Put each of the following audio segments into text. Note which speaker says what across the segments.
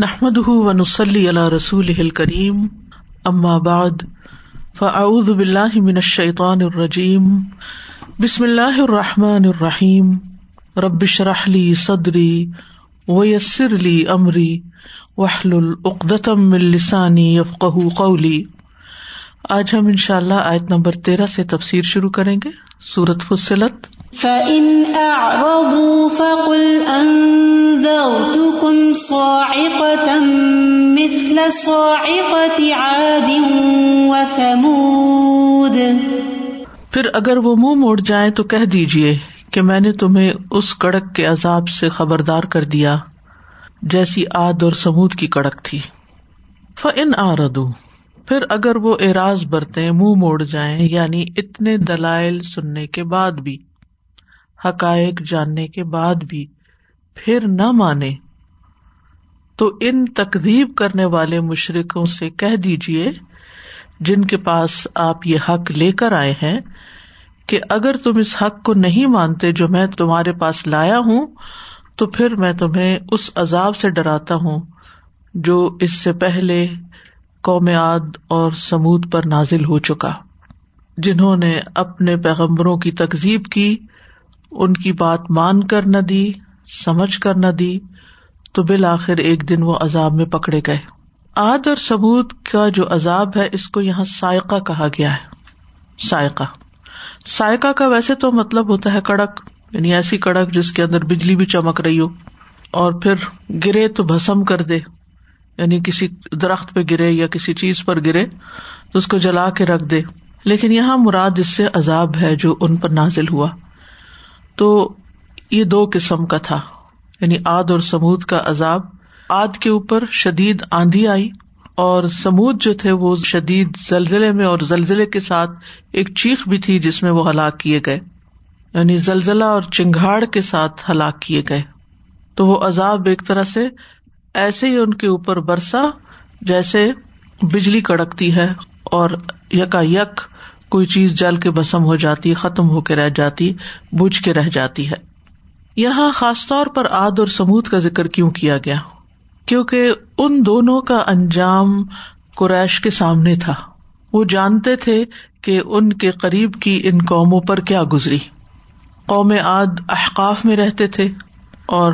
Speaker 1: نحمد ونسلی علیہ رسول کریم اما بعد فاعوذ باللہ من الشیطان الرجیم بسم اللہ الرحمٰن الرحیم ربش رحلی صدری ویسر علی عمری وحل العقدم السانی یفق قولی آج ہم ان شاء اللہ آیت نمبر تیرہ سے تفسیر شروع کریں گے سورت فصلت.
Speaker 2: فَإِنْ أَعْرَضُوا فَقُلْ أَنذَرْتُكُمْ صَاعِقَةً مِثْلَ صَاعِقَةِ عَادٍ وَثَمُودٍ۔
Speaker 1: پھر اگر وہ منہ موڑ جائیں تو کہہ دیجیے کہ میں نے تمہیں اس کڑک کے عذاب سے خبردار کر دیا، جیسی آد اور سمود کی کڑک تھی۔ فن آردو پھر اگر وہ اراض برتے منہ موڑ جائیں یعنی اتنے دلائل سننے کے بعد بھی۔ حقائق جاننے کے بعد بھی پھر نہ مانے۔ تو ان تقدیب کرنے والے مشرقوں سے کہہ دیجیے جن کے پاس آپ یہ حق لے کر آئے ہیں، کہ اگر تم اس حق کو نہیں مانتے جو میں تمہارے پاس لایا ہوں، تو پھر میں تمہیں اس عذاب سے ڈراتا ہوں جو اس سے پہلے قوم عاد اور سمود پر نازل ہو چکا۔ جنہوں نے اپنے پیغمبروں کی تکزیب کی ان کی بات مان کر نہ دی، سمجھ کر نہ دی، تو بالآخر ایک دن وہ عذاب میں پکڑے گئے۔ آد اور سبوت کا جو عذاب ہے، اس کو یہاں سائقہ کہا گیا ہے۔ سائقہ۔ سائقہ کا ویسے تو مطلب ہوتا ہے کڑک یعنی ایسی کڑک جس کے اندر بجلی بھی چمک رہی ہو، اور پھر گرے تو بسم کر دے۔ یعنی کسی درخت پہ گرے یا کسی چیز پر گرے، تو اس کو جلا کے رکھ دے۔ لیکن یہاں مراد اس سے عذاب ہے جو ان پر نازل ہوا۔ تو یہ دو قسم کا تھا یعنی آد اور سمود کا عذاب۔ آد کے اوپر شدید آندھی آئی اور سمود جو تھے وہ شدید زلزلے میں اور زلزلے کے ساتھ ایک چیخ بھی تھی جس میں وہ ہلاک کیے گئے۔ یعنی زلزلہ اور چنگاڑ کے ساتھ ہلاک کیے گئے۔ تو وہ عذاب ایک طرح سے ایسے ہی ان کے اوپر برسا جیسے بجلی کڑکتی ہے اور یکا یک کوئی چیز جل کے بسم ہو جاتی، ختم ہو کے رہ جاتی، بجھ کے رہ جاتی ہے۔ یہاں خاص طور پر آد اور سمود کا ذکر کیوں کیا گیا؟ کیونکہ ان دونوں کا انجام قریش کے سامنے تھا۔ وہ جانتے تھے کہ ان کے قریب کی ان قوموں پر کیا گزری۔ قوم آد احقاف میں رہتے تھے اور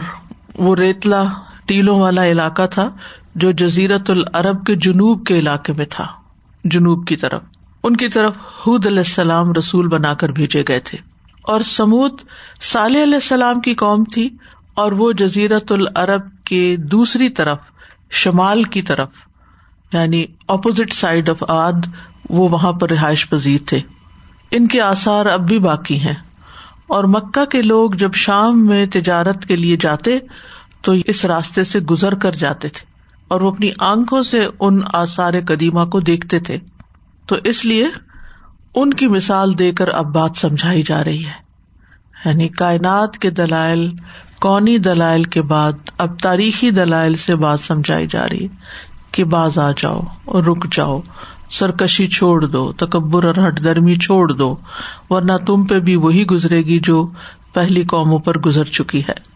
Speaker 1: وہ ریتلا ٹیلوں والا علاقہ تھا جو جزیرت العرب کے جنوب کے علاقے میں تھا، جنوب کی طرف۔ ان کی طرف حد علیہ السلام رسول بنا کر بھیجے گئے تھے۔ اور سمود صالح علیہ السلام کی قوم تھی، اور وہ جزیرت العرب کے دوسری طرف، شمال کی طرف یعنی اپوزٹ سائڈ آف آد وہ وہاں پر رہائش پذیر تھے۔ ان کے آثار اب بھی باقی ہیں۔ اور مکہ کے لوگ جب شام میں تجارت کے لیے جاتے، تو اس راستے سے گزر کر جاتے تھے۔ اور وہ اپنی آنکھوں سے ان آثار قدیمہ کو دیکھتے تھے۔ تو اس لیے ان کی مثال دے کر اب بات سمجھائی جا رہی ہے۔ یعنی کائنات کے دلائل، کونی دلائل کے بعد اب تاریخی دلائل سے بات سمجھائی جا رہی کہ باز آ جاؤ اور رک جاؤ، سرکشی چھوڑ دو، تکبر اور ہٹ گرمی چھوڑ دو، ورنہ تم پہ بھی وہی گزرے گی جو پہلی قوموں پر گزر چکی ہے۔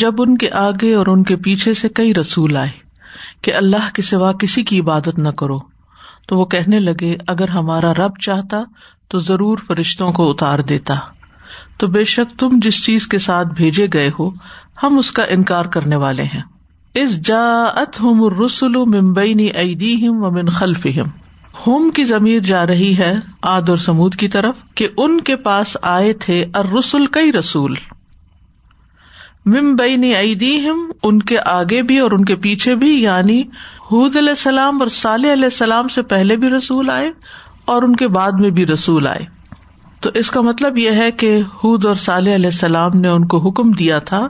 Speaker 1: جب ان کے آگے اور ان کے پیچھے سے کئی رسول آئے کہ اللہ کے سوا کسی کی عبادت نہ کرو، تو وہ کہنے لگے، اگر ہمارا رب چاہتا تو ضرور فرشتوں کو اتار دیتا۔ تو بے شک تم جس چیز کے ساتھ بھیجے گئے ہو، ہم اس کا انکار کرنے والے ہیں۔ اس جا ات ہم رسول ممبئی نی ایدی ہم و من خلف ہوم کی ضمیر جا رہی ہے آد اور سمود کی طرف کہ ان کے پاس آئے تھے اور رسول کئی رسول۔ ممبئی ایدی ہم ان کے آگے بھی اور ان کے پیچھے بھی یعنی حد علیہ السلام اور صالح علیہ السلام سے پہلے بھی رسول آئے اور ان کے بعد میں بھی رسول آئے۔ تو اس کا مطلب یہ ہے کہ حد اور صالح علیہ السلام نے ان کو حکم دیا تھا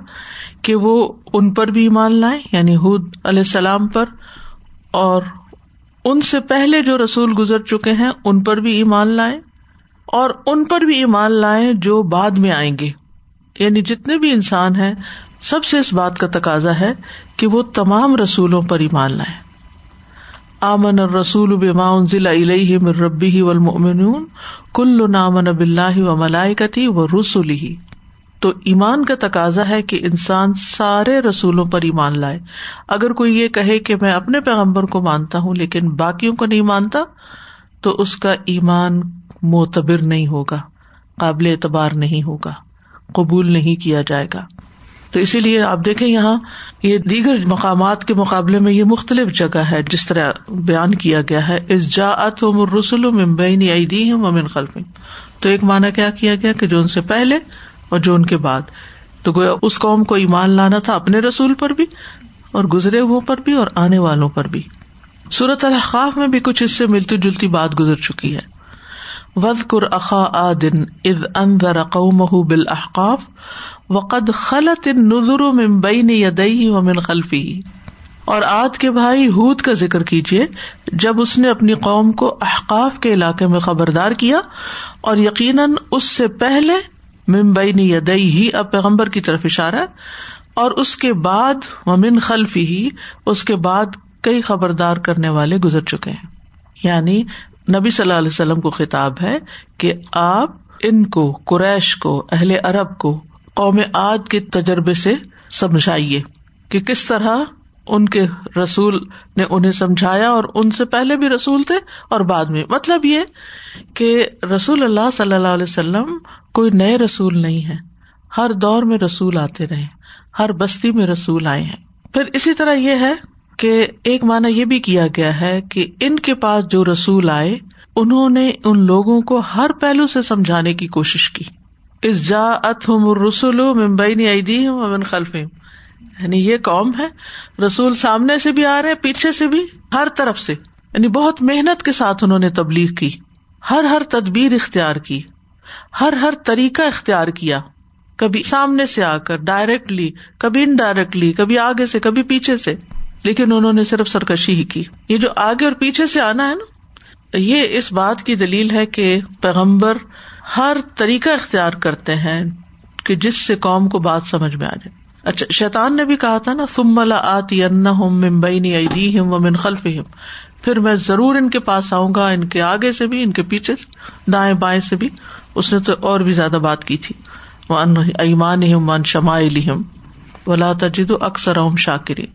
Speaker 1: کہ وہ ان پر بھی ایمان لائیں یعنی حد علیہ السلام پر، اور ان سے پہلے جو رسول گزر چکے ہیں، ان پر بھی ایمان لائیں، اور ان پر بھی ایمان لائیں جو بعد میں آئیں گے۔ یعنی جتنے بھی انسان ہیں، سب سے اس بات کا تقاضا ہے کہ وہ تمام رسولوں پر ایمان لائیں۔ آمن رسول بما ضلع علیہ مر ربی والمؤمنون، کل نامن اب اللہ و ملائکتی و تو ایمان کا تقاضا ہے کہ انسان سارے رسولوں پر ایمان لائے۔ اگر کوئی یہ کہے کہ میں اپنے پیغمبر کو مانتا ہوں لیکن باقیوں کو نہیں مانتا، تو اس کا ایمان معتبر نہیں ہوگا، قابل اعتبار نہیں ہوگا۔ قبول نہیں کیا جائے گا۔ تو اسی لیے آپ دیکھیں یہاں، یہ دیگر مقامات کے مقابلے میں یہ مختلف جگہ ہے، جس طرح بیان کیا گیا ہے اس جا ات و مرسول ممبئی عیدی ہوں ممن خلف تو ایک مانا کیا کیا گیا کہ جو ان سے پہلے اور جو ان کے بعد۔ تو گویا اس قوم کو ایمان لانا تھا اپنے رسول پر بھی اور گزرے ہو پر بھی اور آنے والوں پر بھی۔ صورت الحقاف میں بھی کچھ اس سے ملتی جلتی بات گزر چکی ہے۔ ود کر اخا آ دن اد اندر قوم احقاف وقد خلط نظر ممبئی نے یدئی و من خلفی اور آد کے بھائی ہود کا ذکر کیجیے جب اس نے اپنی قوم کو احقاف کے علاقے میں خبردار کیا اور یقیناً اس سے پہلے ممبئی نے یدئی ہی اب پیغمبر کی طرف اشارہ، اور اس کے بعد ومن خلفی ہی اس کے بعد کئی خبردار کرنے والے گزر چکے ہیں۔ یعنی نبی صلی اللہ علیہ وسلم کو خطاب ہے کہ آپ ان کو، قریش کو، اہل عرب کو، قوم عاد کے تجربے سے سمجھائیے کہ کس طرح ان کے رسول نے انہیں سمجھایا اور ان سے پہلے بھی رسول تھے اور بعد میں۔ مطلب یہ کہ رسول اللہ صلی اللہ علیہ وسلم کوئی نئے رسول نہیں ہے ہر دور میں رسول آتے رہے، ہر بستی میں رسول آئے ہیں۔ پھر اسی طرح یہ ہے کہ ایک مانا یہ بھی کیا گیا ہے کہ ان کے پاس جو رسول آئے، انہوں نے ان لوگوں کو ہر پہلو سے سمجھانے کی کوشش کی۔ اس جا ات ہم رسول ممبئی نے آئی خلف یعنی یہ قوم ہے، رسول سامنے سے بھی آ رہے، پیچھے سے بھی، ہر طرف سے۔ یعنی بہت محنت کے ساتھ انہوں نے تبلیغ کی، ہر ہر تدبیر اختیار کی، ہر ہر طریقہ اختیار کیا۔ کبھی سامنے سے آ کر ڈائریکٹلی کبھی انڈائریکٹلی کبھی آگے سے، کبھی پیچھے سے۔ لیکن انہوں نے صرف سرکشی ہی کی۔ یہ جو آگے اور پیچھے سے آنا ہے نا، یہ اس بات کی دلیل ہے کہ پیغمبر ہر طریقہ اختیار کرتے ہیں کہ جس سے قوم کو بات سمجھ میں آ جائے۔ اچھا شیطان نے بھی کہا تھا نا سم ملا آتی ان ممبئی ادی ہم و من خلف پھر میں ضرور ان کے پاس آؤں گا، ان کے آگے سے بھی، ان کے پیچھے سے، دائیں بائیں سے بھی۔ اس نے تو اور بھی زیادہ بات کی تھی۔ وہ ایمان من شما لم ولا تجد اکثر ام شاکری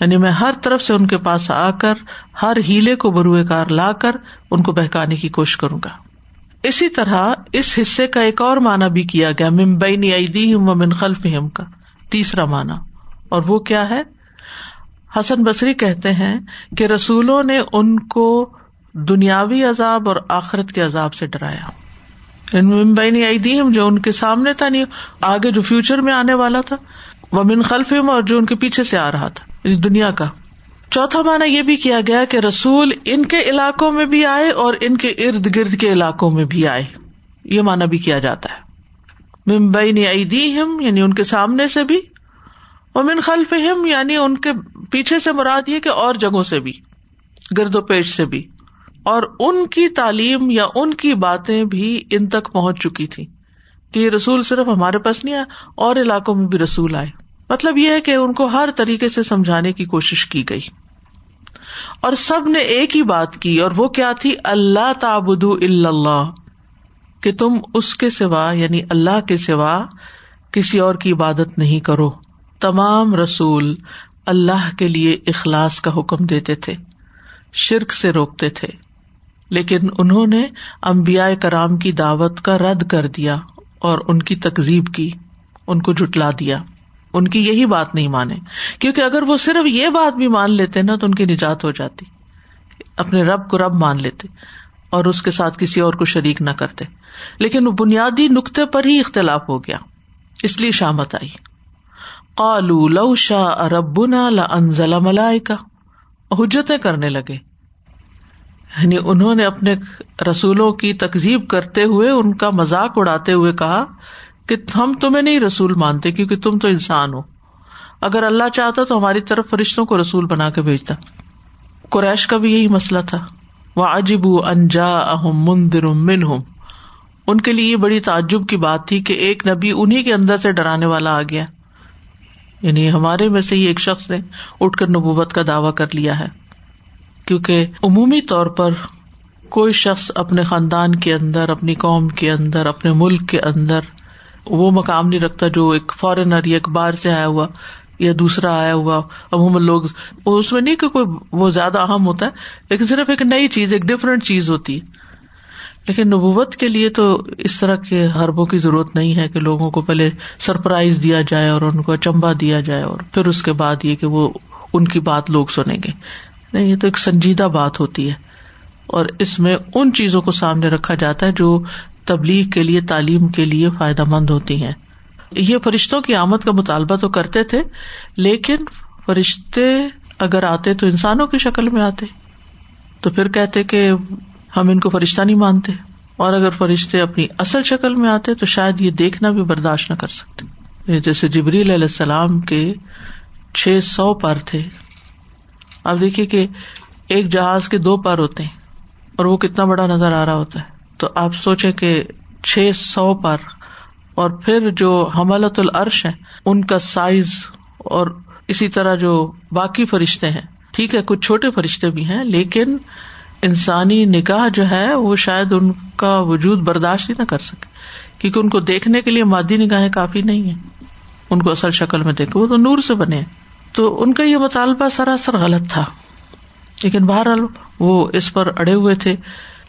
Speaker 1: یعنی میں ہر طرف سے ان کے پاس آ کر، ہر ہیلے کو بروئے کار لا کر ان کو بہکانے کی کوشش کروں گا۔ اسی طرح اس حصے کا ایک اور مانا بھی کیا گیا ممبئی نیدی ہم و من خلف ہم کا، تیسرا مانا اور وہ کیا ہے؟ حسن بصری کہتے ہیں کہ رسولوں نے ان کو دنیاوی عذاب اور آخرت کے عذاب سے ڈرایا۔ ممبئی نہیں آئی جو ان کے سامنے تھا نہیں آگے جو فیوچر میں آنے والا تھا۔ وہ من خلف اور جو ان کے پیچھے سے آ رہا تھا یعنی دنیا کا۔ چوتھا مانا یہ بھی کیا گیا کہ رسول ان کے علاقوں میں بھی آئے اور ان کے ارد گرد کے علاقوں میں بھی آئے۔ یہ مانا بھی کیا جاتا ہے۔ ممبئی نے ہم یعنی ان کے سامنے سے بھی اور من خلف ہم یعنی ان کے پیچھے سے مراد یہ کہ اور جگہوں سے بھی، گرد و پیش سے بھی۔ اور ان کی تعلیم یا ان کی باتیں بھی ان تک پہنچ چکی تھی کہ یہ رسول صرف ہمارے پاس نہیں آئے، اور علاقوں میں بھی رسول آئے۔ مطلب یہ ہے کہ ان کو ہر طریقے سے سمجھانے کی کوشش کی گئی۔ اور سب نے ایک ہی بات کی، اور وہ کیا تھی؟ اللہ تابد اللہ، کہ تم اس کے سوا یعنی اللہ کے سوا کسی اور کی عبادت نہیں کرو۔ تمام رسول اللہ کے لیے اخلاص کا حکم دیتے تھے، شرک سے روکتے تھے۔ لیکن انہوں نے امبیا کرام کی دعوت کا رد کر دیا اور ان کی تکزیب کی، ان کو جٹلا دیا۔ ان کی یہی بات نہیں مانے۔ کیونکہ اگر وہ صرف یہ بات بھی مان لیتے نا تو ان کی نجات ہو جاتی۔ اپنے رب کو رب مان لیتے اور اس کے ساتھ کسی اور کو شریک نہ کرتے۔ لیکن بنیادی نقطے پر ہی اختلاف ہو گیا۔ اس لیے شامت آئی۔ قالو لو شاہ اربنا لا انزل ملائکا حجتیں کرنے لگے۔ یعنی انہوں نے اپنے رسولوں کی تکزیب کرتے ہوئے ان کا مذاق اڑاتے ہوئے کہا کہ ہم تمہیں نہیں رسول مانتے کیونکہ تم تو انسان ہو۔ اگر اللہ چاہتا تو ہماری طرف فرشتوں کو رسول بنا کے بھیجتا۔ قریش کا بھی یہی مسئلہ تھا۔ وہ عجب انجا اہم مندر من ان کے لیے یہ بڑی تعجب کی بات تھی کہ ایک نبی انہیں کے اندر سے ڈرانے والا آ گیا۔ یعنی ہمارے میں سے ہی ایک شخص نے اٹھ کر نبوبت کا دعوی کر لیا ہے۔ کیونکہ عمومی طور پر کوئی شخص اپنے خاندان کے اندر، اپنی قوم کے اندر، اپنے ملک کے اندر وہ مقام نہیں رکھتا جو ایک فارنر یا ایک باہر سے آیا ہوا یا دوسرا آیا ہوا۔ عموماً لوگ اس میں نہیں کہ کوئی وہ زیادہ اہم ہوتا ہے، لیکن صرف ایک نئی چیز، ایک ڈفرینٹ چیز ہوتی۔ ہے لیکن نبوت کے لیے تو اس طرح کے حربوں کی ضرورت نہیں ہے کہ لوگوں کو پہلے سرپرائز دیا جائے اور ان کو اچمبا دیا جائے اور پھر اس کے بعد یہ کہ وہ ان کی بات لوگ سنیں گے۔ نہیں، یہ تو ایک سنجیدہ بات ہوتی ہے۔ اور اس میں ان چیزوں کو سامنے رکھا جاتا ہے جو تبلیغ کے لیے، تعلیم کے لیے فائدہ مند ہوتی ہیں۔ یہ فرشتوں کی آمد کا مطالبہ تو کرتے تھے، لیکن فرشتے اگر آتے تو انسانوں کی شکل میں آتے۔ تو پھر کہتے کہ ہم ان کو فرشتہ نہیں مانتے۔ اور اگر فرشتے اپنی اصل شکل میں آتے تو شاید یہ دیکھنا بھی برداشت نہ کر سکتے۔ جیسے جبریل علیہ السلام کے چھ سو پر تھے۔ اب دیکھیے کہ ایک جہاز کے دو پر ہوتے ہیں اور وہ کتنا بڑا نظر آ رہا ہوتا ہے۔ تو آپ سوچے کہ چھ سو پر اور پھر جو حملت العرش ہے ان کا سائز اور اسی طرح جو باقی فرشتے ہیں۔ ٹھیک ہے، کچھ چھوٹے فرشتے بھی ہیں، لیکن انسانی نکاح جو ہے، وہ شاید ان کا وجود برداشت ہی نہ کر سکے۔ کیونکہ ان کو دیکھنے کے لیے مادی نگاہیں کافی نہیں ہے ان کو اصل شکل میں دیکھے وہ تو نور سے بنے تو ان کا یہ مطالبہ سراسر غلط تھا۔ لیکن بہرحال وہ اس پر اڑے ہوئے تھے۔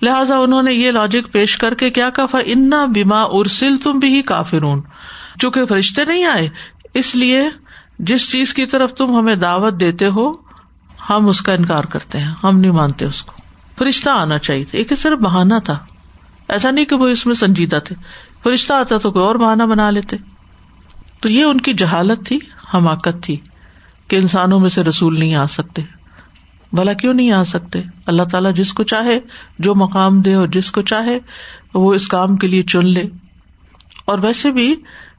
Speaker 1: لہٰذا انہوں نے یہ لاجک پیش کر کے کیا کہا انا بیما ارسل تم بھی کافرون۔ چونکہ فرشتے نہیں آئے، اس لیے جس چیز کی طرف تم ہمیں دعوت دیتے ہو، ہم اس کا انکار کرتے ہیں، ہم نہیں مانتے اس کو۔ فرشتہ آنا چاہیے تھا ایک صرف بہانا تھا۔ ایسا نہیں کہ وہ اس میں سنجیدہ تھے۔ فرشتہ آتا تو کوئی اور بہانا بنا لیتے۔ تو یہ ان کی جہالت تھی، حماقت تھی کہ انسانوں میں سے رسول نہیں آ سکتے۔ بھلا کیوں نہیں آ سکتے؟ اللہ تعالیٰ جس کو چاہے، جو مقام دے اور جس کو چاہے، وہ اس کام کے لیے چن لے۔ اور ویسے بھی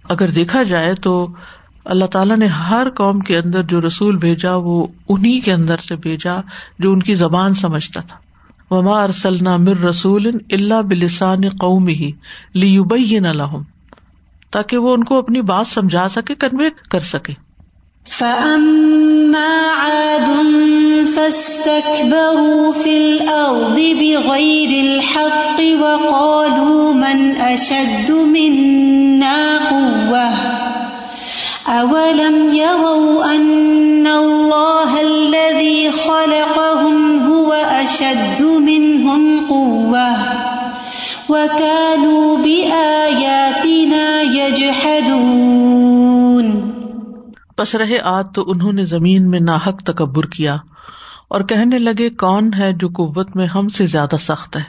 Speaker 1: اگر دیکھا جائے تو اللہ تعالیٰ نے ہر قوم کے اندر جو رسول بھیجا، وہ انہیں کے اندر سے بھیجا جو ان کی زبان سمجھتا تھا۔ وما ارسلنا مر رسول اللہ بلسان قوم ہی لی نہ لہم تاکہ وہ ان کو اپنی بات سمجھا سکے کنوے کر سکے۔
Speaker 2: فاستكبروا في الأرض بغير الحق وقالوا من أشد منا قوة؟ أولم يروا أن الله الذي خلقهم هو أشد منهم قوة؟ وكانوا بآياتنا يجحدون.
Speaker 1: پس رہے آج تو انہوں نے زمین میں ناحق تکبر کیا۔ اور کہنے لگے، کون ہے جو قوت میں ہم سے زیادہ سخت ہے؟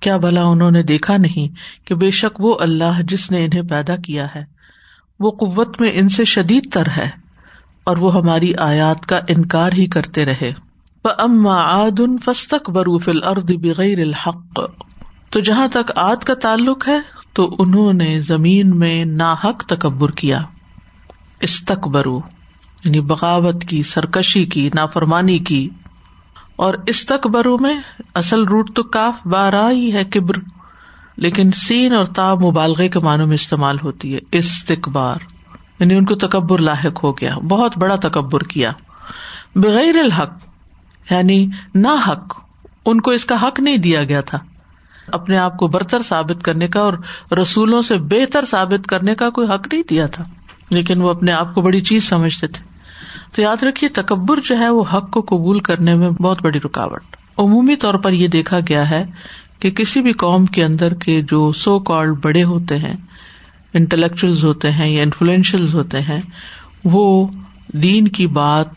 Speaker 1: کیا بھلا انہوں نے دیکھا نہیں کہ بے شک وہ اللہ جس نے انہیں پیدا کیا ہے، وہ قوت میں ان سے شدید تر ہے اور وہ ہماری آیات کا انکار ہی کرتے رہے۔ اما ان بروف الرد بغیر الحق۔ تو جہاں تک آد کا تعلق ہے، تو انہوں نے زمین میں ناحق تکبر کیا۔ استک برو یعنی بغاوت کی، سرکشی کی، نافرمانی کی۔ اور استقبرو میں اصل روٹ تو کاف بارہ ہی ہے کبر، لیکن سین اور تا مبالغے کے معنوں میں استعمال ہوتی ہے، استقبار۔ یعنی ان کو تکبر لاحق ہو گیا، بہت بڑا تکبر کیا۔ بغیر الحق یعنی نہ حق ان کو اس کا حق نہیں دیا گیا تھا۔ اپنے آپ کو برتر ثابت کرنے کا اور رسولوں سے بہتر ثابت کرنے کا کوئی حق نہیں دیا تھا، لیکن وہ اپنے آپ کو بڑی چیز سمجھتے تھے۔ تو یاد رکھیے، تکبر جو ہے وہ حق کو قبول کرنے میں بہت بڑی رکاوٹ۔ عمومی طور پر یہ دیکھا گیا ہے کہ کسی بھی قوم کے اندر کے جو سو کالڈ بڑے ہوتے ہیں انٹلیکچل ہوتے ہیں یا انفلوئنشل ہوتے ہیں، وہ دین کی بات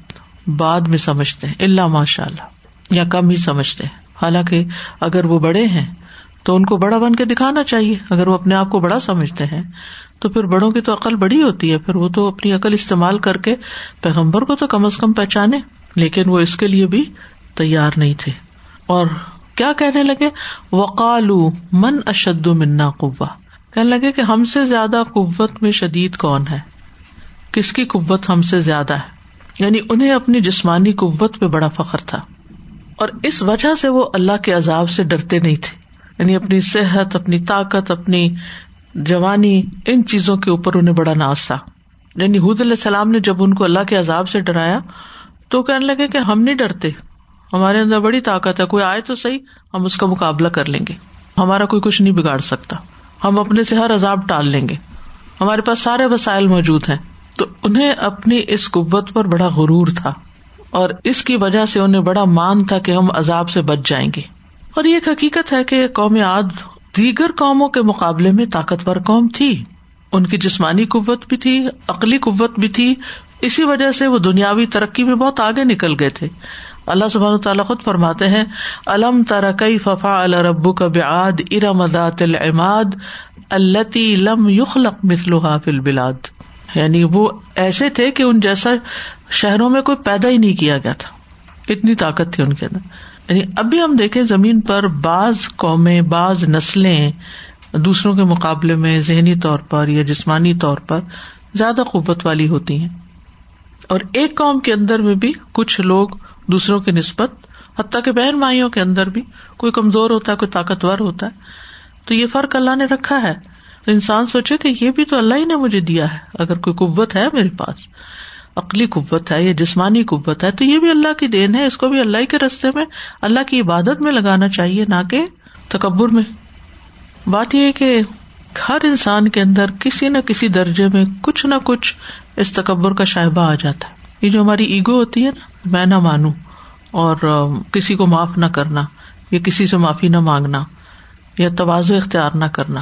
Speaker 1: بعد میں سمجھتے ہیں اللہ ماشاء اللہ یا کم ہی سمجھتے ہیں۔ حالانکہ اگر وہ بڑے ہیں تو ان کو بڑا بن کے دکھانا چاہیے۔ اگر وہ اپنے آپ کو بڑا سمجھتے ہیں، تو پھر بڑوں کی تو عقل بڑی ہوتی ہے۔ پھر وہ تو اپنی عقل استعمال کر کے پیغمبر کو تو کم از کم پہچانے، لیکن وہ اس کے لیے بھی تیار نہیں تھے۔ اور کیا کہنے لگے؟ وقالو من اشد منا قوا کہنے لگے کہ ہم سے زیادہ قوت میں شدید کون ہے؟ کس کی قوت ہم سے زیادہ ہے؟ یعنی انہیں اپنی جسمانی قوت پہ بڑا فخر تھا۔ اور اس وجہ سے وہ اللہ کے عذاب سے ڈرتے نہیں تھے۔ یعنی اپنی صحت، اپنی طاقت، اپنی جوانی، ان چیزوں کے اوپر انہیں بڑا ناز تھا۔ یعنی حد علیہ السلام نے جب ان کو اللہ کے عذاب سے ڈرایا تو کہنے لگے کہ ہم نہیں ڈرتے، ہمارے اندر بڑی طاقت ہے، کوئی آئے تو صحیح، ہم اس کا مقابلہ کر لیں گے۔ ہمارا کوئی کچھ نہیں بگاڑ سکتا۔ ہم اپنے سے ہر عذاب ٹال لیں گے۔ ہمارے پاس سارے وسائل موجود ہیں۔ تو انہیں اپنی اس قوت پر بڑا غرور تھا اور اس کی وجہ سے انہیں بڑا مان تھا کہ ہم عذاب سے بچ جائیں گے۔ اور یہ ایک حقیقت ہے کہ قوم عاد دیگر قوموں کے مقابلے میں طاقتور قوم تھی۔ ان کی جسمانی قوت بھی تھی، عقلی قوت بھی تھی۔ اسی وجہ سے وہ دنیاوی ترقی میں بہت آگے نکل گئے تھے۔ اللہ سبحان تعالیٰ خود فرماتے ہیں، الم ترقی ففا الربو کا بعد ارم ذات العماد التی لم یخلق مثلها فی البلاد یعنی وہ ایسے تھے کہ ان جیسا شہروں میں کوئی پیدا ہی نہیں کیا گیا تھا۔ اتنی طاقت تھی ان کے اندر۔ یعنی اب بھی ہم دیکھیں زمین پر بعض قومیں، بعض نسلیں دوسروں کے مقابلے میں ذہنی طور پر یا جسمانی طور پر زیادہ قوت والی ہوتی ہیں۔ اور ایک قوم کے اندر میں بھی کچھ لوگ دوسروں کی نسبت، حتیٰ کہ بہن مائیوں کے اندر بھی کوئی کمزور ہوتا ہے، کوئی طاقتور ہوتا ہے۔ تو یہ فرق اللہ نے رکھا ہے۔ تو انسان سوچے کہ یہ بھی تو اللہ ہی نے مجھے دیا ہے، اگر کوئی قوت ہے میرے پاس۔ عقلی قوت ہے یا جسمانی قوت ہے، تو یہ بھی اللہ کی دین ہے، اس کو بھی اللہ کے رستے میں، اللہ کی عبادت میں لگانا چاہیے، نہ کہ تکبر میں۔ بات یہ کہ ہر انسان کے اندر کسی نہ کسی درجے میں کچھ نہ کچھ اس تکبر کا شائبہ آ جاتا ہے۔ یہ جو ہماری ایگو ہوتی ہے نا، میں نہ مانوں اور کسی کو معاف نہ کرنا، یا کسی سے معافی نہ مانگنا، یا توازو اختیار نہ کرنا،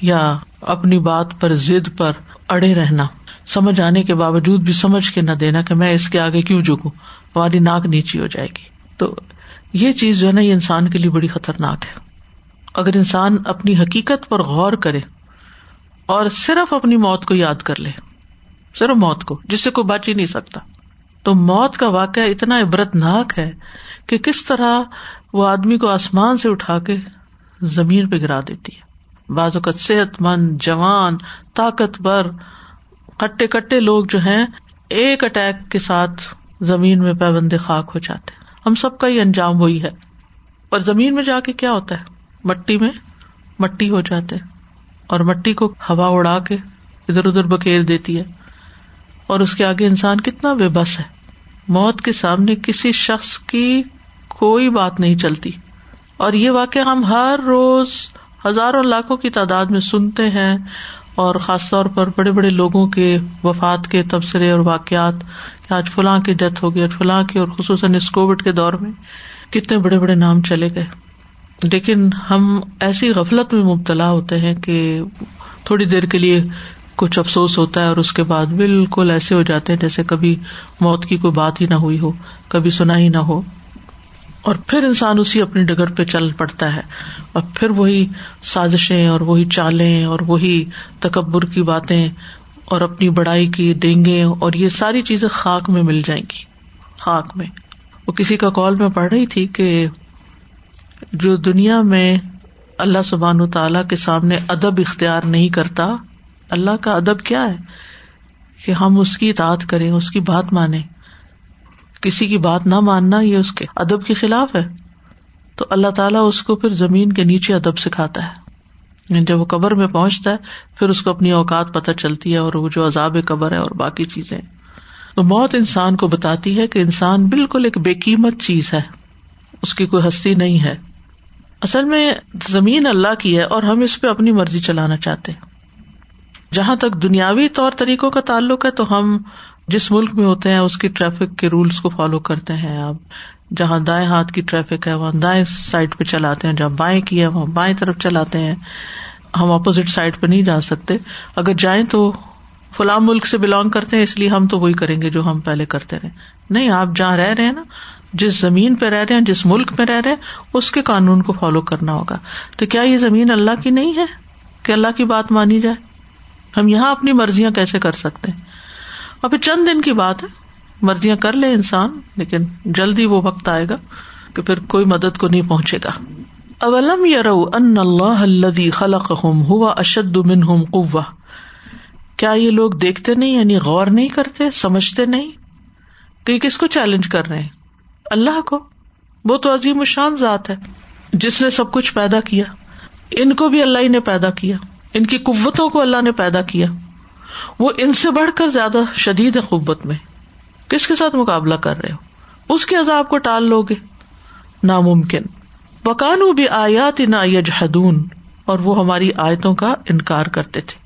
Speaker 1: یا اپنی بات پر ضد پر اڑے رہنا۔ سمجھ آنے کے باوجود بھی سمجھ کے نہ دینا کہ میں اس کے آگے کیوں جھکوں، ہماری ناک نیچی ہو جائے گی۔ تو یہ چیز جو ہے نا، یہ انسان کے لیے بڑی خطرناک ہے۔ اگر انسان اپنی حقیقت پر غور کرے اور صرف اپنی موت کو یاد کر لے، صرف موت کو، جس سے کوئی بچ ہی نہیں سکتا، تو موت کا واقعہ اتنا عبرت ناک ہے کہ کس طرح وہ آدمی کو آسمان سے اٹھا کے زمین پہ گرا دیتی ہے۔ بعض اوقات صحت مند، جوان، طاقتور کٹے کٹے لوگ جو ہیں، ایک اٹیک کے ساتھ زمین میں پیبند خاک ہو جاتے ہم سب کا ہی انجام وہی ہے۔ اور زمین میں جا کے کیا ہوتا ہے؟ مٹی میں مٹی ہو جاتے اور مٹی کو ہوا اڑا کے ادھر ادھر بکیر دیتی ہے۔ اور اس کے آگے انسان کتنا بے بس ہے۔ موت کے سامنے کسی شخص کی کوئی بات نہیں چلتی۔ اور یہ واقع ہم ہر روز ہزاروں لاکھوں کی تعداد میں سنتے ہیں۔ اور خاص طور پر بڑے بڑے لوگوں کے وفات کے تبصرے اور واقعات آج فلاں کی ڈیتھ ہو گئی، آج فلاں کی اور خصوصاً اس کووڈ کے دور میں کتنے بڑے بڑے نام چلے گئے۔ لیکن ہم ایسی غفلت میں مبتلا ہوتے ہیں کہ تھوڑی دیر کے لیے کچھ افسوس ہوتا ہے اور اس کے بعد بالکل ایسے ہو جاتے ہیں جیسے کبھی موت کی کوئی بات ہی نہ ہوئی ہو، کبھی سنا ہی نہ ہو۔ اور پھر انسان اسی اپنی ڈگر پہ چل پڑتا ہے اور پھر وہی سازشیں اور وہی چالیں اور وہی تکبر کی باتیں اور اپنی بڑائی کی ڈینگے اور یہ ساری چیزیں خاک میں مل جائیں گی، خاک میں۔ وہ کسی کا کال میں پڑھ رہی تھی کہ جو دنیا میں اللہ سبحان تعالی کے سامنے ادب اختیار نہیں کرتا، اللہ کا ادب کیا ہے؟ کہ ہم اس کی اطاعت کریں، اس کی بات مانیں۔ کسی کی بات نہ ماننا یہ اس کے ادب کے خلاف ہے۔ تو اللہ تعالیٰ اس کو پھر زمین کے نیچے ادب سکھاتا ہے۔ یعنی جب وہ قبر میں پہنچتا ہے، پھر اس کو اپنی اوقات پتہ چلتی ہے اور وہ جو عذاب قبر ہے اور باقی چیزیں۔ تو موت انسان کو بتاتی ہے کہ انسان بالکل ایک بے قیمت چیز ہے۔ اس کی کوئی ہستی نہیں ہے۔ اصل میں زمین اللہ کی ہے اور ہم اس پہ اپنی مرضی چلانا چاہتے ہیں۔ جہاں تک دنیاوی طور طریقوں کا تعلق ہے، تو ہم جس ملک میں ہوتے ہیں، اس کی ٹریفک کے رولس کو فالو کرتے ہیں اب جہاں دائیں ہاتھ کی ٹریفک ہے، وہاں دائیں سائڈ پہ چلاتے ہیں، جہاں بائیں کی ہے، وہاں بائیں طرف چلاتے ہیں۔ ہم اپوزٹ سائڈ پہ نہیں جا سکتے۔ اگر جائیں تو فلاں ملک سے بلونگ کرتے ہیں، اس لیے ہم تو وہی کریں گے جو ہم پہلے کرتے رہے۔ نہیں، آپ جہاں رہ رہے ہیں نا، جس زمین پہ رہ رہے ہیں، جس ملک میں رہ رہے ہیں، اس کے قانون کو فالو کرنا ہوگا۔ تو کیا یہ زمین اللہ کی نہیں ہے کہ اللہ کی بات مانی جائے؟ ہم یہاں اپنی مرضیاں کیسے کر سکتے ہیں؟ اور پھر چند دن کی بات ہے۔ مرضیاں کر لے انسان، لیکن جلدی وہ وقت آئے گا کہ پھر کوئی مدد کو نہیں پہنچے گا۔ اولم یرو ان اللہ الذي خلقهم هو اشد منهم قوه کیا یہ لوگ دیکھتے نہیں یعنی غور نہیں کرتے، سمجھتے نہیں؟ کہ کس کو چیلنج کر رہے ہیں؟ اللہ کو۔ وہ تو عظیم الشان ذات ہے۔ جس نے سب کچھ پیدا کیا۔ ان کو بھی اللہ ہی نے پیدا کیا۔ ان کی قوتوں کو اللہ نے پیدا کیا۔ وہ ان سے بڑھ کر زیادہ شدید ہے قوت میں۔ کس کے ساتھ مقابلہ کر رہے ہو؟ اس کے عذاب کو ٹال لو گے۔ ناممکن۔ بکانو بھی آیات نہ یجہدون اور وہ ہماری آیتوں کا انکار کرتے تھے۔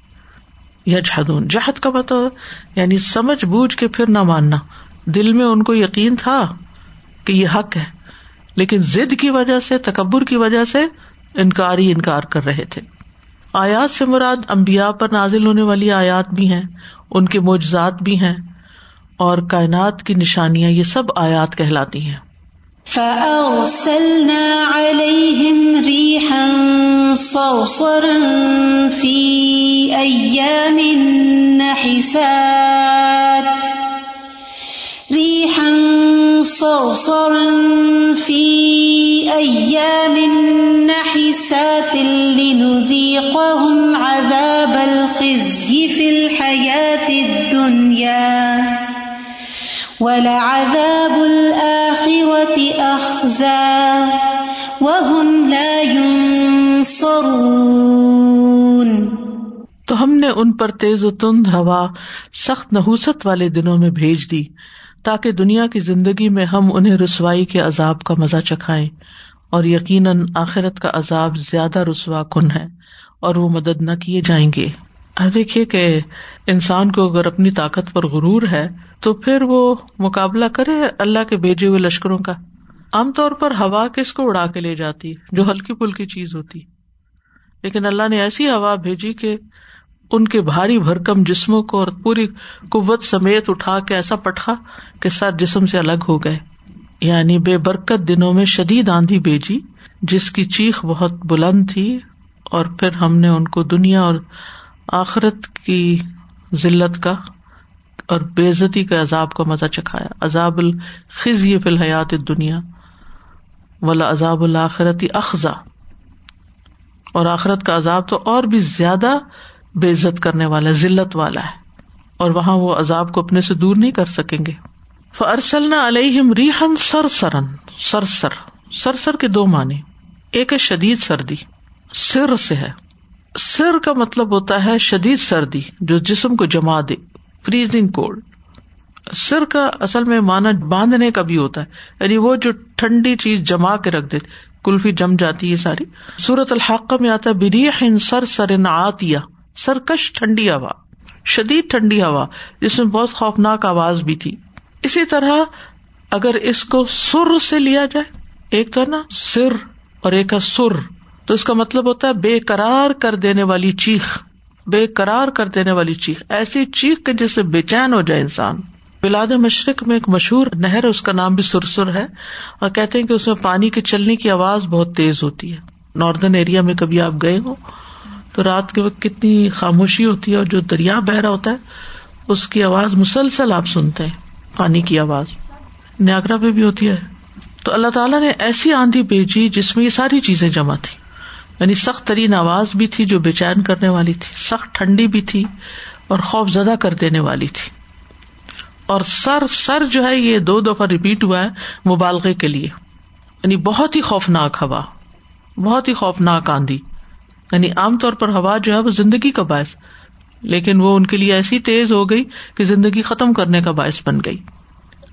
Speaker 1: یجہدون جہد کا مطلب یعنی سمجھ بوجھ کے پھر نہ ماننا۔ دل میں ان کو یقین تھا کہ یہ حق ہے، لیکن ضد کی وجہ سے، تکبر کی وجہ سے انکار ہی انکار کر رہے تھے۔ آیات سے مراد امبیا پر نازل ہونے والی آیات بھی ہیں، ان کے معجزات بھی ہیں، اور کائنات کی نشانیاں یہ سب آیات کہلاتی ہیں۔
Speaker 2: فَأَرْسَلْنَا عَلَيْهِمْ رِيحًا صَرْصَرًا فِي أَيَّامٍ نَحِسَاتٍ ريحا صرصرا في أيام نحسات لنذيقهم عذاب الخزي في الحياة الدنيا. ولعذاب الآخرة أخزى وهم لا ينصرون.
Speaker 1: تو ہم نے ان پر تیز و تند ہوا، سخت نحوست والے دنوں میں بھیج دی۔ تاکہ دنیا کی زندگی میں ہم انہیں رسوائی کے عذاب کا مزہ چکھائیں اور یقیناً آخرت کا عذاب زیادہ رسوا کن ہے اور وہ مدد نہ کیے جائیں گے۔ دیکھیے کہ انسان کو اگر اپنی طاقت پر غرور ہے تو پھر وہ مقابلہ کرے اللہ کے بھیجے ہوئے لشکروں کا۔ عام طور پر ہوا کس کو اڑا کے لے جاتی، جو ہلکی پھلکی چیز ہوتی۔ لیکن اللہ نے ایسی ہوا بھیجی کہ ان کے بھاری بھرکم جسموں کو اور پوری قوت سمیت اٹھا کے ایسا پٹا کہ سر جسم سے الگ ہو گئے۔ یعنی بے برکت دنوں میں شدید آندھی بھیجی جس کی چیخ بہت بلند تھی اور پھر ہم نے ان کو دنیا اور آخرت کی ذلت کا اور بےزتی کے عذاب کا مزہ چکھایا۔ عذاب الخذ فی الحیات دنیا ولا عذاب الآخرتی اخذا اور آخرت کا عذاب تو اور بھی زیادہ بے عزت کرنے والا، ذلت والا ہے۔ اور وہاں وہ عذاب کو اپنے سے دور نہیں کر سکیں گے۔ فرسل علیہم ریحن سر سرن سر سر سر سر کے دو معنی۔ ایک ہے شدید سردی۔ سر سے ہے۔ سر کا مطلب ہوتا ہے شدید سردی، جو جسم کو جما دے۔ فریزنگ کولڈ سر کا اصل میں مانا باندھنے کا بھی ہوتا ہے۔ یعنی وہ جو ٹھنڈی چیز جما کے رکھ دے۔ کلفی جم جاتی ہے ساری۔ سورت الحق میں آتا ہے بریح سر سر آتیا سرکش ٹھنڈی ہوا، شدید ٹھنڈی ہوا، جس میں بہت خوفناک آواز بھی تھی۔ اسی طرح اگر اس کو سر سے لیا جائے، ایک تو نا سر اور ایک ہے سر، تو اس کا مطلب ہوتا ہے بے قرار کر دینے والی چیخ بے قرار کر دینے والی چیخ۔ ایسی چیخ کے جس سے بے چین ہو جائے انسان۔ بلاد مشرق میں ایک مشہور نہر، اس کا نام بھی سرسر ہے، اور کہتے ہیں کہ اس میں پانی کے چلنے کی آواز بہت تیز ہوتی ہے۔ ناردرن ایریا میں کبھی آپ گئے ہو تو رات کے وقت کتنی خاموشی ہوتی ہے اور جو دریا بہ رہا ہوتا ہے، اس کی آواز مسلسل آپ سنتے ہیں، پانی کی آواز۔ نیاگرا پہ بھی ہوتی ہے۔ تو اللہ تعالیٰ نے ایسی آندھی بھیجی جس میں یہ ساری چیزیں جمع تھی یعنی سخت ترین آواز بھی تھی جو بے چین کرنے والی تھی، سخت ٹھنڈی بھی تھی اور خوف زدہ کر دینے والی تھی۔ اور سر سر جو ہے، یہ دو دفعہ ریپیٹ ہوا ہے مبالغے کے لیے۔ یعنی بہت ہی خوفناک ہوا، بہت ہی خوفناک آندھی۔ یعنی عام طور پر ہوا جو ہے وہ زندگی کا باعث۔ لیکن وہ ان کے لیے ایسی تیز ہو گئی کہ زندگی ختم کرنے کا باعث بن گئی۔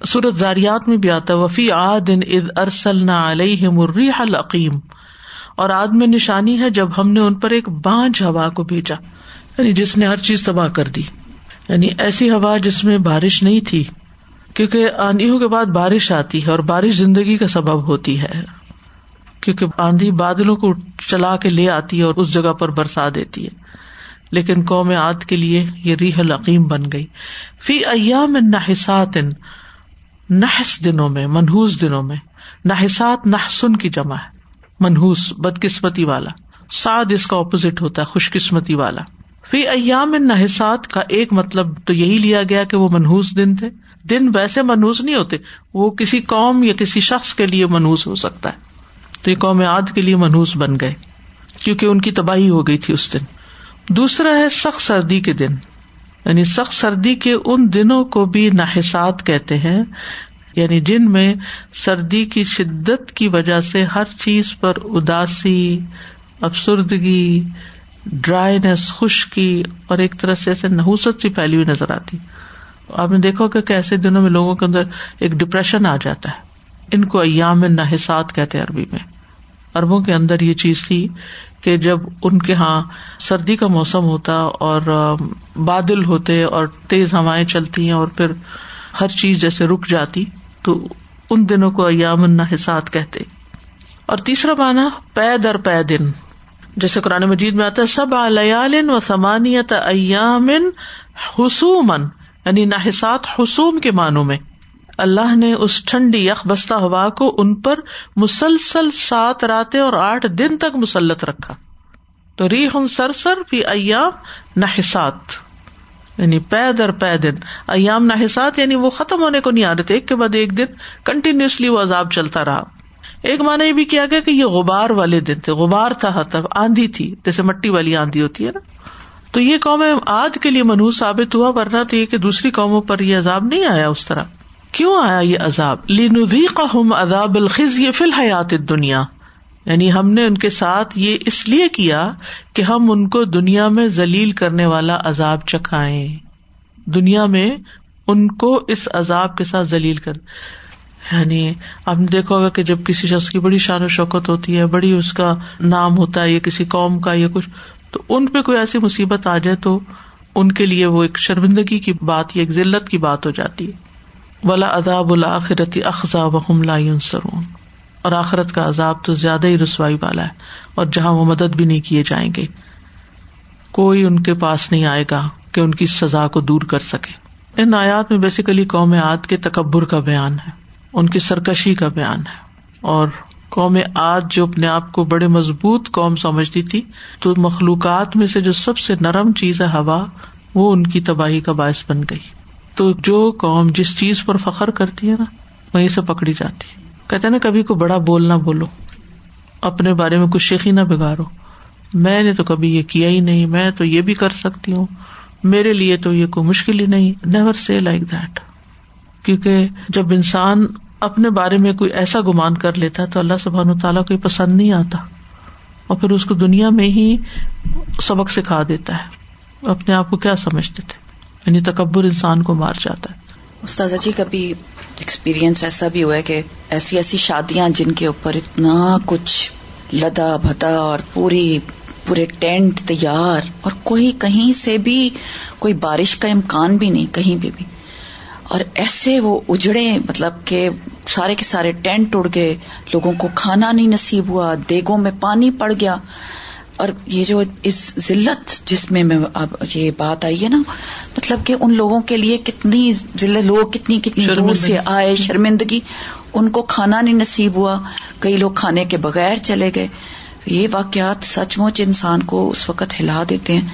Speaker 1: سورت زاریات میں بھی آتا وفی آدن اد ارسل نہ علیہ مرری حلقیم اور آد میں نشانی ہے جب ہم نے ان پر ایک بانج ہوا کو بھیجا۔ یعنی جس نے ہر چیز تباہ کر دی۔ یعنی ایسی ہوا جس میں بارش نہیں تھی۔ کیونکہ آندھیوں کے بعد بارش آتی ہے اور بارش زندگی کا سبب ہوتی ہے۔ کیونکہ آندھی بادلوں کو چلا کے لے آتی ہے اور اس جگہ پر برسا دیتی ہے۔ لیکن قوم آد کے لیے یہ ریح العقیم بن گئی۔ فی ایام نحسات، نحس دنوں میں منہوس دنوں میں۔ نحسات، نحسن کی جمع ہے۔ منہوس بدقسمتی والا۔ سعد اس کا اپوزٹ ہوتا ہے خوش قسمتی والا۔ فی ایام نحسات کا ایک مطلب تو یہی لیا گیا کہ وہ منہوس دن تھے۔ دن ویسے منوس نہیں ہوتے، وہ کسی قوم یا کسی شخص کے لیے منوس ہو سکتا ہے۔ تو یہ قوم عاد کے لیے منوس بن گئے، کیونکہ ان کی تباہی ہو گئی تھی اس دن۔ دوسرا ہے سخت سردی کے دن یعنی سخت سردی کے ان دنوں کو بھی ناحسات کہتے ہیں۔ یعنی جن میں سردی کی شدت کی وجہ سے ہر چیز پر اداسی، افسردگی ڈرائیس خشکی اور ایک طرح سے ایسے نحوست سی پھیلی ہوئی نظر آتی۔ آپ نے دیکھو کہ ایسے دنوں میں لوگوں کے اندر ایک ڈپریشن آ جاتا ہے۔ ان کو ایام نحسات کہتے عربی میں۔ اربوں کے اندر یہ چیز تھی کہ جب ان کے یہاں سردی کا موسم ہوتا اور بادل ہوتے اور تیز ہوائیں چلتی ہیں اور پھر ہر چیز جیسے رک جاتی، تو ان دنوں کو ایام النحسات کہتے۔ اور تیسرا مانا پے در پے دن۔ جیسے قرآن مجید میں آتا ہے سب الیال و سمانیت ایام حسومن یعنی نحسات حسوم کے معنوں میں۔ اللہ نے اس ٹھنڈی یخ بستہ ہوا کو ان پر مسلسل سات راتیں اور آٹھ دن تک مسلط رکھا۔ تو ری ہوں سر سر ایام نحسات یعنی پے در پے دن۔ ایام نحسات یعنی وہ ختم ہونے کو نہیں آ رہے تھے ایک کے بعد ایک دن کنٹینیوسلی وہ عذاب چلتا رہا۔ ایک مانا یہ بھی کیا گیا کہ یہ غبار والے دن تھے۔ غبار تھا تب آندھی تھی، جیسے مٹی والی آندھی ہوتی ہے نا۔ تو یہ قوم آد کے لیے منوس ثابت ہوا، ورنہ تو یہ کہ دوسری قوموں پر یہ عذاب نہیں آیا اس طرح۔ کیوں آیا یہ عذاب؟ لینوی کا ہم عذاب الخذ یہ فی الحیات دنیا یعنی ہم نے ان کے ساتھ یہ اس لیے کیا کہ ہم ان کو دنیا میں ذلیل کرنے والا عذاب چکھائے دنیا میں ان کو اس عذاب کے ساتھ ذلیل کر۔ یعنی آپ نے دیکھا ہوگا کہ جب کسی شخص کی بڑی شان و شوکت ہوتی ہے، بڑی اس کا نام ہوتا ہے، یا کسی قوم کا یا کچھ، تو ان پہ کوئی ایسی مصیبت آ جائے تو ان کے لیے وہ ایک شرمندگی کی بات یا ایک ذلت کی بات ہو جاتی ہے۔ ولا اداب الآخرتی اخذا و لا سرون اور آخرت کا عذاب تو زیادہ ہی رسوائی والا ہے اور جہاں وہ مدد بھی نہیں کیے جائیں گے۔ کوئی ان کے پاس نہیں آئے گا کہ ان کی سزا کو دور کر سکے۔ ان آیات میں بیسیکلی قوم عاد کے تکبر کا بیان ہے۔ ان کی سرکشی کا بیان ہے۔ اور قوم آج جو اپنے آپ کو بڑے مضبوط قوم سمجھتی تھی، تو مخلوقات میں سے جو سب سے نرم چیز ہے ہوا، وہ ان کی تباہی کا باعث بن گئی۔ تو جو قوم جس چیز پر فخر کرتی ہے نا، وہیں سے پکڑی جاتی کہتے نا، کبھی کو بڑا بول نہ بولو۔ اپنے بارے میں کچھ شیخی نہ بگاڑو میں نے تو کبھی یہ کیا ہی نہیں، میں تو یہ بھی کر سکتی ہوں۔ میرے لیے تو یہ کوئی مشکل ہی نہیں۔ نیور سے لائک دیٹ کیونکہ جب انسان اپنے بارے میں کوئی ایسا گمان کر لیتا تو اللہ سبحان تعالیٰ کو پسند نہیں آتا۔ اور پھر اس کو دنیا میں ہی سبق سکھا دیتا ہے۔ اپنے آپ کو کیا سمجھتے تھے؟ یعنی تکبر انسان کو مار جاتا ہے۔
Speaker 3: استاذہ جی کبھی ایکسپیرئنس ایسا بھی ہوا ہے کہ ایسی ایسی شادیاں جن کے اوپر اتنا کچھ لدا بھدا اور پوری، پورے ٹینٹ تیار اور کوئی کہیں سے بھی، کوئی بارش کا امکان بھی نہیں، کہیں بھی بھی۔ اور ایسے وہ اجڑے مطلب کہ سارے کے سارے ٹینٹ اڑ گئے، لوگوں کو کھانا نہیں نصیب ہوا، دیگوں میں پانی پڑ گیا۔ اور یہ جو اس ذلت جس میں اب یہ بات آئی ہے نا مطلب کہ ان لوگوں کے لیے کتنی ذلت لوگ کتنی کتنی دور سے آئے شرمندگی۔ ان کو کھانا نہیں نصیب ہوا۔ کئی لوگ کھانے کے بغیر چلے گئے۔ یہ واقعات سچ مچ انسان کو اس وقت ہلا دیتے ہیں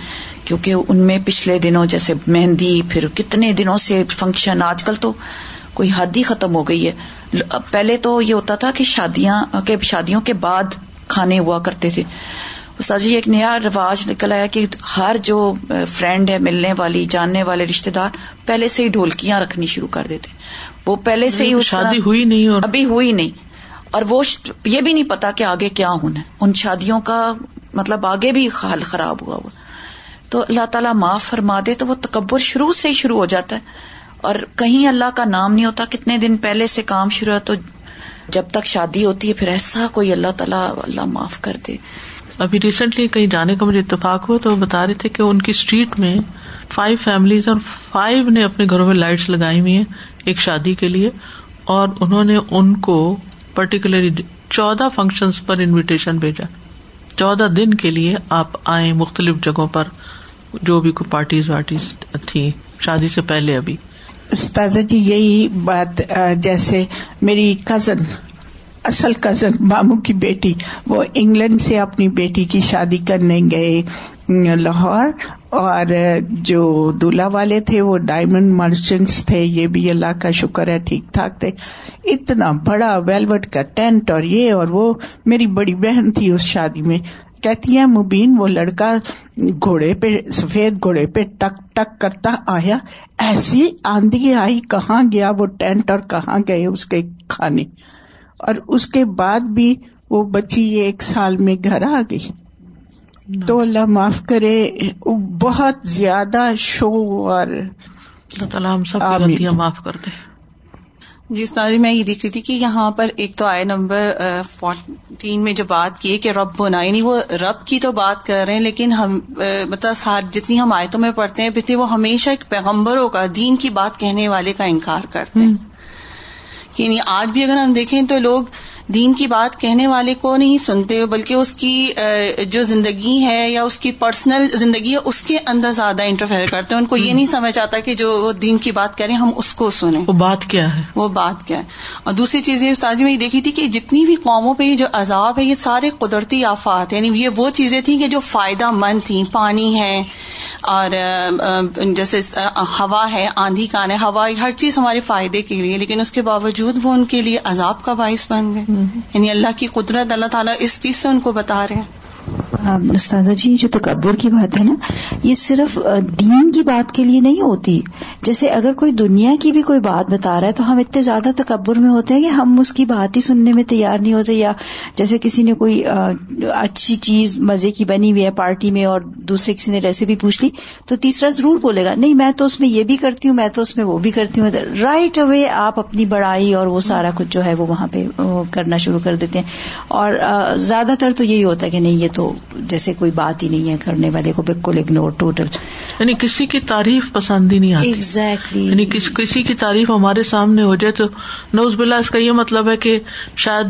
Speaker 3: کیونکہ ان میں پچھلے دنوں جیسے مہندی پھر کتنے دنوں سے فنکشن آج کل تو کوئی حد ہی ختم ہو گئی ہے۔ پہلے تو یہ ہوتا تھا کہ شادیاں کے شادیوں کے بعد کھانے ہوا کرتے تھے۔ استاد جی ایک نیا رواج نکل آیا کہ ہر جو فرینڈ ہے ملنے والی جاننے والے رشتے دار پہلے سے ہی ڈھولکیاں رکھنی شروع کر دیتے وہ پہلے سے ہی
Speaker 1: شادی ہوئی نہیں اور
Speaker 3: ابھی ہوئی نہیں۔ اور وہ یہ بھی نہیں پتا کہ آگے کیا ہونا ہے۔ ان شادیوں کا مطلب آگے بھی حال خراب ہوا ہوا۔ تو اللہ تعالیٰ معاف فرما دے تو وہ تکبر شروع سے ہی شروع ہو جاتا ہے۔ اور کہیں اللہ کا نام نہیں ہوتا کتنے دن پہلے سے کام شروع ہے تو جب تک شادی ہوتی ہے پھر ایسا کوئی اللہ تعالیٰ اللہ معاف کر دے۔
Speaker 1: ابھی ریسنٹلی کہیں جانے کا مجھے اتفاق ہوا تو وہ بتا رہے تھے کہ ان کی اسٹریٹ میں فائیو فیملیز اور فائیو نے اپنے گھروں میں لائٹس لگائی ہوئی ہیں ایک شادی کے لیے اور انہوں نے ان کو پرٹیکولرلی چودہ فنکشن پر انویٹیشن بھیجا۔ چودہ دن کے لیے آپ آئے مختلف جگہوں پر، جو بھی کوئی پارٹیز وارٹیز تھی شادی سے پہلے ابھی۔
Speaker 4: استاذہ جی یہی بات جیسے میری کزن اصل کزن ماموں کی بیٹی، وہ انگلینڈ سے اپنی بیٹی کی شادی کرنے گئے، لاہور، اور جو دلہا والے تھے، وہ ڈائمنڈ مرچنٹس تھے، یہ بھی اللہ کا شکر ہے، ٹھیک ٹھاک تھے۔ اتنا بڑا ویلوٹ کا ٹینٹ اور یہ، اور وہ میری بڑی بہن تھی اس شادی میں۔ کہتی ہے مبین، وہ لڑکا گھوڑے پہ، سفید گھوڑے پہ ٹک ٹک کرتا آیا۔ ایسی آندھی آئی، کہاں گیا وہ ٹینٹ اور کہاں گئے اس کے کھانے؟ اور اس کے بعد بھی وہ بچی ایک سال میں گھر آ گئی۔ تو اللہ معاف کرے بہت زیادہ شو اور
Speaker 1: اللہ تعالیٰ ہم سب کی
Speaker 4: آمین۔
Speaker 1: غلطیاں معاف کر دے۔
Speaker 5: جی استاد جی، میں یہ دیکھ رہی تھی کہ یہاں پر ایک تو آئے نمبر فورٹین میں جو بات کی کہ رب ہونا یعنی وہ رب کی تو بات کر رہے ہیں لیکن ہم مطلب سار جتنی ہم آیتوں میں پڑھتے ہیں پتہ وہ ہمیشہ ایک پیغمبروں کا دین کی بات کہنے والے کا انکار کرتے ہیں۔ یعنی آج بھی اگر ہم دیکھیں تو لوگ دین کی بات کہنے والے کو نہیں سنتے بلکہ اس کی جو زندگی ہے یا اس کی پرسنل زندگی ہے اس کے اندر زیادہ انٹرفیئر کرتے ہیں۔ ان کو یہ نہیں سمجھ آتا کہ جو وہ دین کی بات کہہ رہے ہیں ہم اس کو سنیں۔
Speaker 1: وہ بات کیا ہے؟
Speaker 5: وہ بات کیا ہے۔ اور دوسری چیز یہ استاد جی میں یہ دیکھی تھی کہ جتنی بھی قوموں پہ یہ جو عذاب ہے یہ سارے قدرتی آفات یعنی یہ وہ چیزیں تھیں کہ جو فائدہ مند تھیں۔ پانی ہے اور جیسے ہوا ہے آندھی کان ہے۔ ہوا ہر چیز ہمارے فائدے کے لیے لیکن اس کے باوجود وہ ان کے لیے عذاب کا باعث بن گئے۔ یعنی اللہ کی قدرت اللہ تعالیٰ اس چیز سے ان کو بتا رہے ہیں۔
Speaker 6: استاذہ جی جو تکبر کی بات ہے نا، یہ صرف دین کی بات کے لیے نہیں ہوتی۔ جیسے اگر کوئی دنیا کی بھی کوئی بات بتا رہا ہے تو ہم اتنے زیادہ تکبر میں ہوتے ہیں کہ ہم اس کی بات ہی سننے میں تیار نہیں ہوتے یا جیسے کسی نے کوئی اچھی چیز مزے کی بنی ہوئی ہے پارٹی میں اور دوسرے کسی نے ریسیپی پوچھ لی، تو تیسرا ضرور بولے گا، نہیں، میں تو اس میں یہ بھی کرتی ہوں، میں تو اس میں وہ بھی کرتی ہوں۔ رائٹ اوے آپ اپنی بڑائی اور وہ سارا کچھ جو ہے وہ وہاں پہ کرنا شروع کر دیتے ہیں۔ اور زیادہ تر تو یہی ہوتا ہے کہ نہیں، یہ تو جیسے کوئی بات ہی نہیں ہے کرنے والے کو بالکل اگنور ٹوٹل
Speaker 1: یعنی کسی کی تعریف پسند ہی نہیں آتی۔
Speaker 6: ایگزیکٹلی
Speaker 1: یعنی کس, کسی کی تعریف ہمارے سامنے ہو جائے تو نوز بلا اس کا یہ مطلب ہے کہ شاید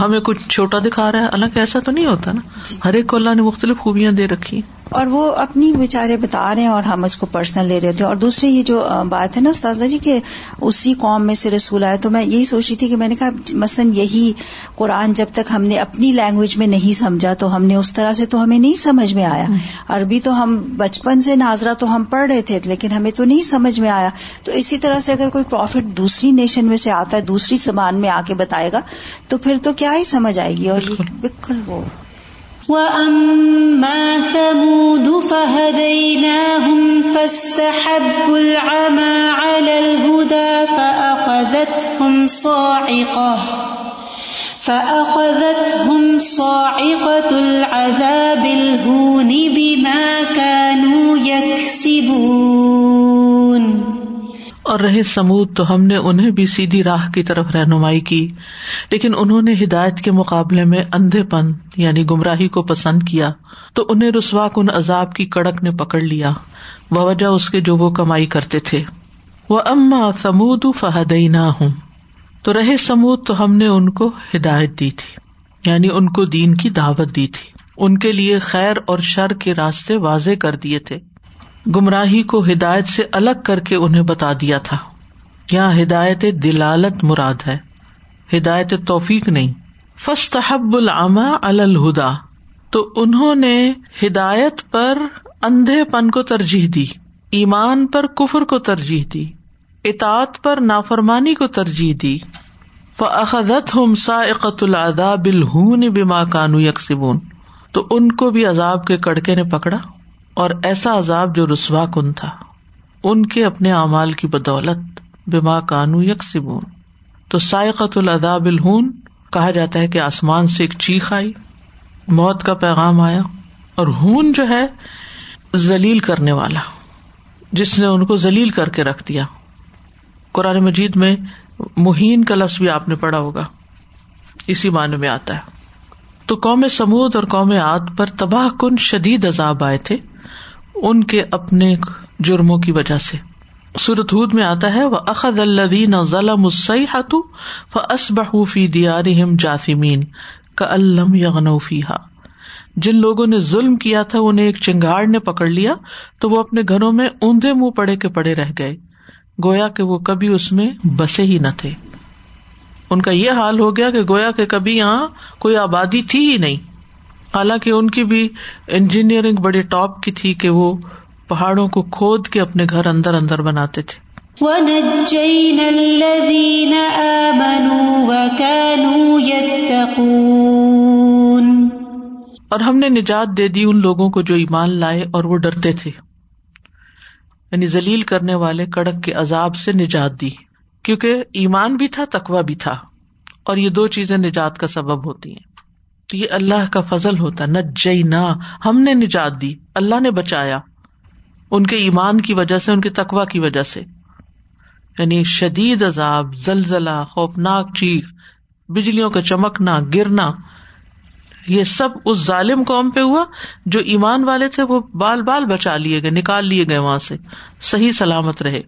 Speaker 1: ہمیں کچھ چھوٹا دکھا رہا ہے۔ حالانکہ ایسا تو نہیں ہوتا نا۔ ہر ایک کو اللہ نے مختلف خوبیاں دے رکھی۔
Speaker 6: اور وہ اپنی بیچارے بتا رہے ہیں اور ہم اس کو پرسنل لے رہے تھے۔ اور دوسری یہ جو بات ہے نا استاذہ جی کہ اسی قوم میں سے رسول آئے تو میں یہی سوچ رہی تھی کہ میں نے کہا مثلاً یہی قرآن جب تک ہم نے اپنی لینگویج میں نہیں سمجھا تو ہم نے اس طرح سے تو ہمیں نہیں سمجھ میں آیا۔ عربی تو ہم بچپن سے ناظرہ تو ہم پڑھ رہے تھے لیکن ہمیں تو نہیں سمجھ میں آیا۔ تو اسی طرح سے اگر کوئی پروفٹ دوسری نیشن میں سے آتا ہے دوسری زبان میں آ کے بتائے گا تو پھر تو کیا ہی سمجھ آئے گی؟ اور بالکل وہ
Speaker 2: وأما ثمود فهديناهم فاستحبوا العمى على الهدى فأخذتهم صاعقة فأخذتهم صاعقة العذاب الهون بما كانوا يكسبون
Speaker 1: اور رہے سمود تو ہم نے انہیں بھی سیدھی راہ کی طرف رہنمائی کی، لیکن انہوں نے ہدایت کے مقابلے میں اندھے پن یعنی گمراہی کو پسند کیا، تو انہیں رسوا کن عذاب کی کڑک نے پکڑ لیا وجہ اس کے جو وہ کمائی کرتے تھے۔ وہ اما سمود فہدئی نہ ہوں تو رہے سمود تو ہم نے ان کو ہدایت دی تھی یعنی ان کو دین کی دعوت دی تھی۔ ان کے لیے خیر اور شر کے راستے واضح کر دیے تھے۔ گمراہی کو ہدایت سے الگ کر کے انہیں بتا دیا تھا۔ یہاں ہدایت دلالت مراد ہے؟ ہدایت توفیق نہیں۔ فستحب العما الہدا۔ تو انہوں نے ہدایت پر اندھے پن کو ترجیح دی، ایمان پر کفر کو ترجیح دی، اطاعت پر نافرمانی کو ترجیح دی۔ فأخذت ہم سائقت العذاب الہون بما کانو یکسبون۔ تو ان کو بھی عذاب کے کڑکے نے پکڑا۔ اور ایسا عذاب جو رسوا کن تھا۔ ان کے اپنے اعمال کی بدولت بما کانو یکسبون۔ تو سائقت العذاب الہون کہا جاتا ہے کہ آسمان سے ایک چیخ آئی، موت کا پیغام آیا اور ہون جو ہے، ذلیل کرنے والا، جس نے ان کو ذلیل کر کے رکھ دیا۔ قرآن مجید میں مہین کا لفظ بھی آپ نے پڑھا ہوگا، اسی معنی میں آتا ہے۔ تو قوم سمود اور قوم عاد پر تباہ کن شدید عذاب آئے تھے۔ ان کے اپنے جرموں کی وجہ سے۔ سورت ہود میں آتا ہے وہ اخد الدین ظلم السیحت فاصبحوا دیارہم جاثمین کألم یغنوا فیہا جن لوگوں نے ظلم کیا تھا، انہیں ایک چنگاڑ نے پکڑ لیا، تو وہ اپنے گھروں میں اوندے منہ پڑے کے پڑے رہ گئے۔ گویا کہ وہ کبھی اس میں بسے ہی نہ تھے۔ ان کا یہ حال ہو گیا کہ گویا کہ کبھی یہاں کوئی آبادی تھی ہی نہیں۔ حالانکہ ان کی بھی انجینئرنگ بڑے ٹاپ کی تھی کہ وہ پہاڑوں کو کھود کے اپنے گھر اندر اندر بناتے تھے۔ اور ہم نے نجات دے دی ان لوگوں کو جو ایمان لائے اور وہ ڈرتے تھے۔ یعنی ذلیل کرنے والے کڑک کے عذاب سے نجات دی۔ کیونکہ ایمان بھی تھا تقوا بھی تھا۔ اور یہ دو چیزیں نجات کا سبب ہوتی ہیں۔ تو یہ اللہ کا فضل ہوتا نہ نہ ہم نے نجات دی، اللہ نے بچایا۔ ان کے ایمان کی وجہ سے، ان کے تقوا کی وجہ سے۔ یعنی شدید عذاب، زلزلہ، خوفناک چیخ، بجلیوں کا چمکنا، گرنا۔ یہ سب اس ظالم قوم پہ ہوا جو ایمان والے تھے، وہ بال بال بچا لیے گئے، نکال لیے گئے وہاں سے۔ صحیح سلامت رہے۔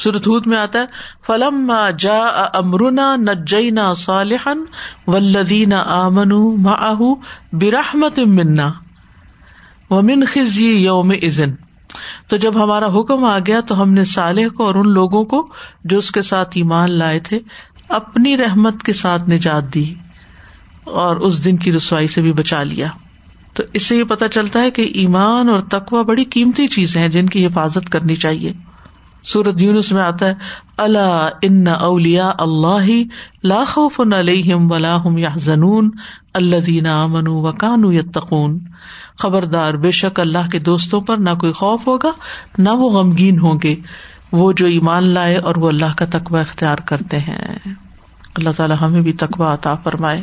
Speaker 1: سرتوت میں آتا ہے فلم جا امرنا نجینا صالحن ولدین آمن ماہ برحمت منا ومن خزی یوم ازن تو جب ہمارا حکم آ گیا تو ہم نے صالح کو اور ان لوگوں کو جو اس کے ساتھ ایمان لائے تھے، اپنی رحمت کے ساتھ نجات دی اور اس دن کی رسوائی سے بھی بچا لیا۔ تو اس سے یہ پتا چلتا ہے کہ ایمان اور تقوا بڑی قیمتی چیزیں ہیں جن کی حفاظت کرنی چاہیے۔ سورت یونس میں آتا ہے اللہ ان اولیا اللہ لاخوف علیہم ولاحم یا زنون اللہ دینا امن و کانو یتقون. خبردار، بے شک اللہ کے دوستوں پر نہ کوئی خوف ہوگا، نہ وہ غمگین ہوں گے۔ وہ جو ایمان لائے اور وہ اللہ کا تقوی اختیار کرتے ہیں۔ اللہ تعالیٰ ہمیں بھی تقوا عطا فرمائے۔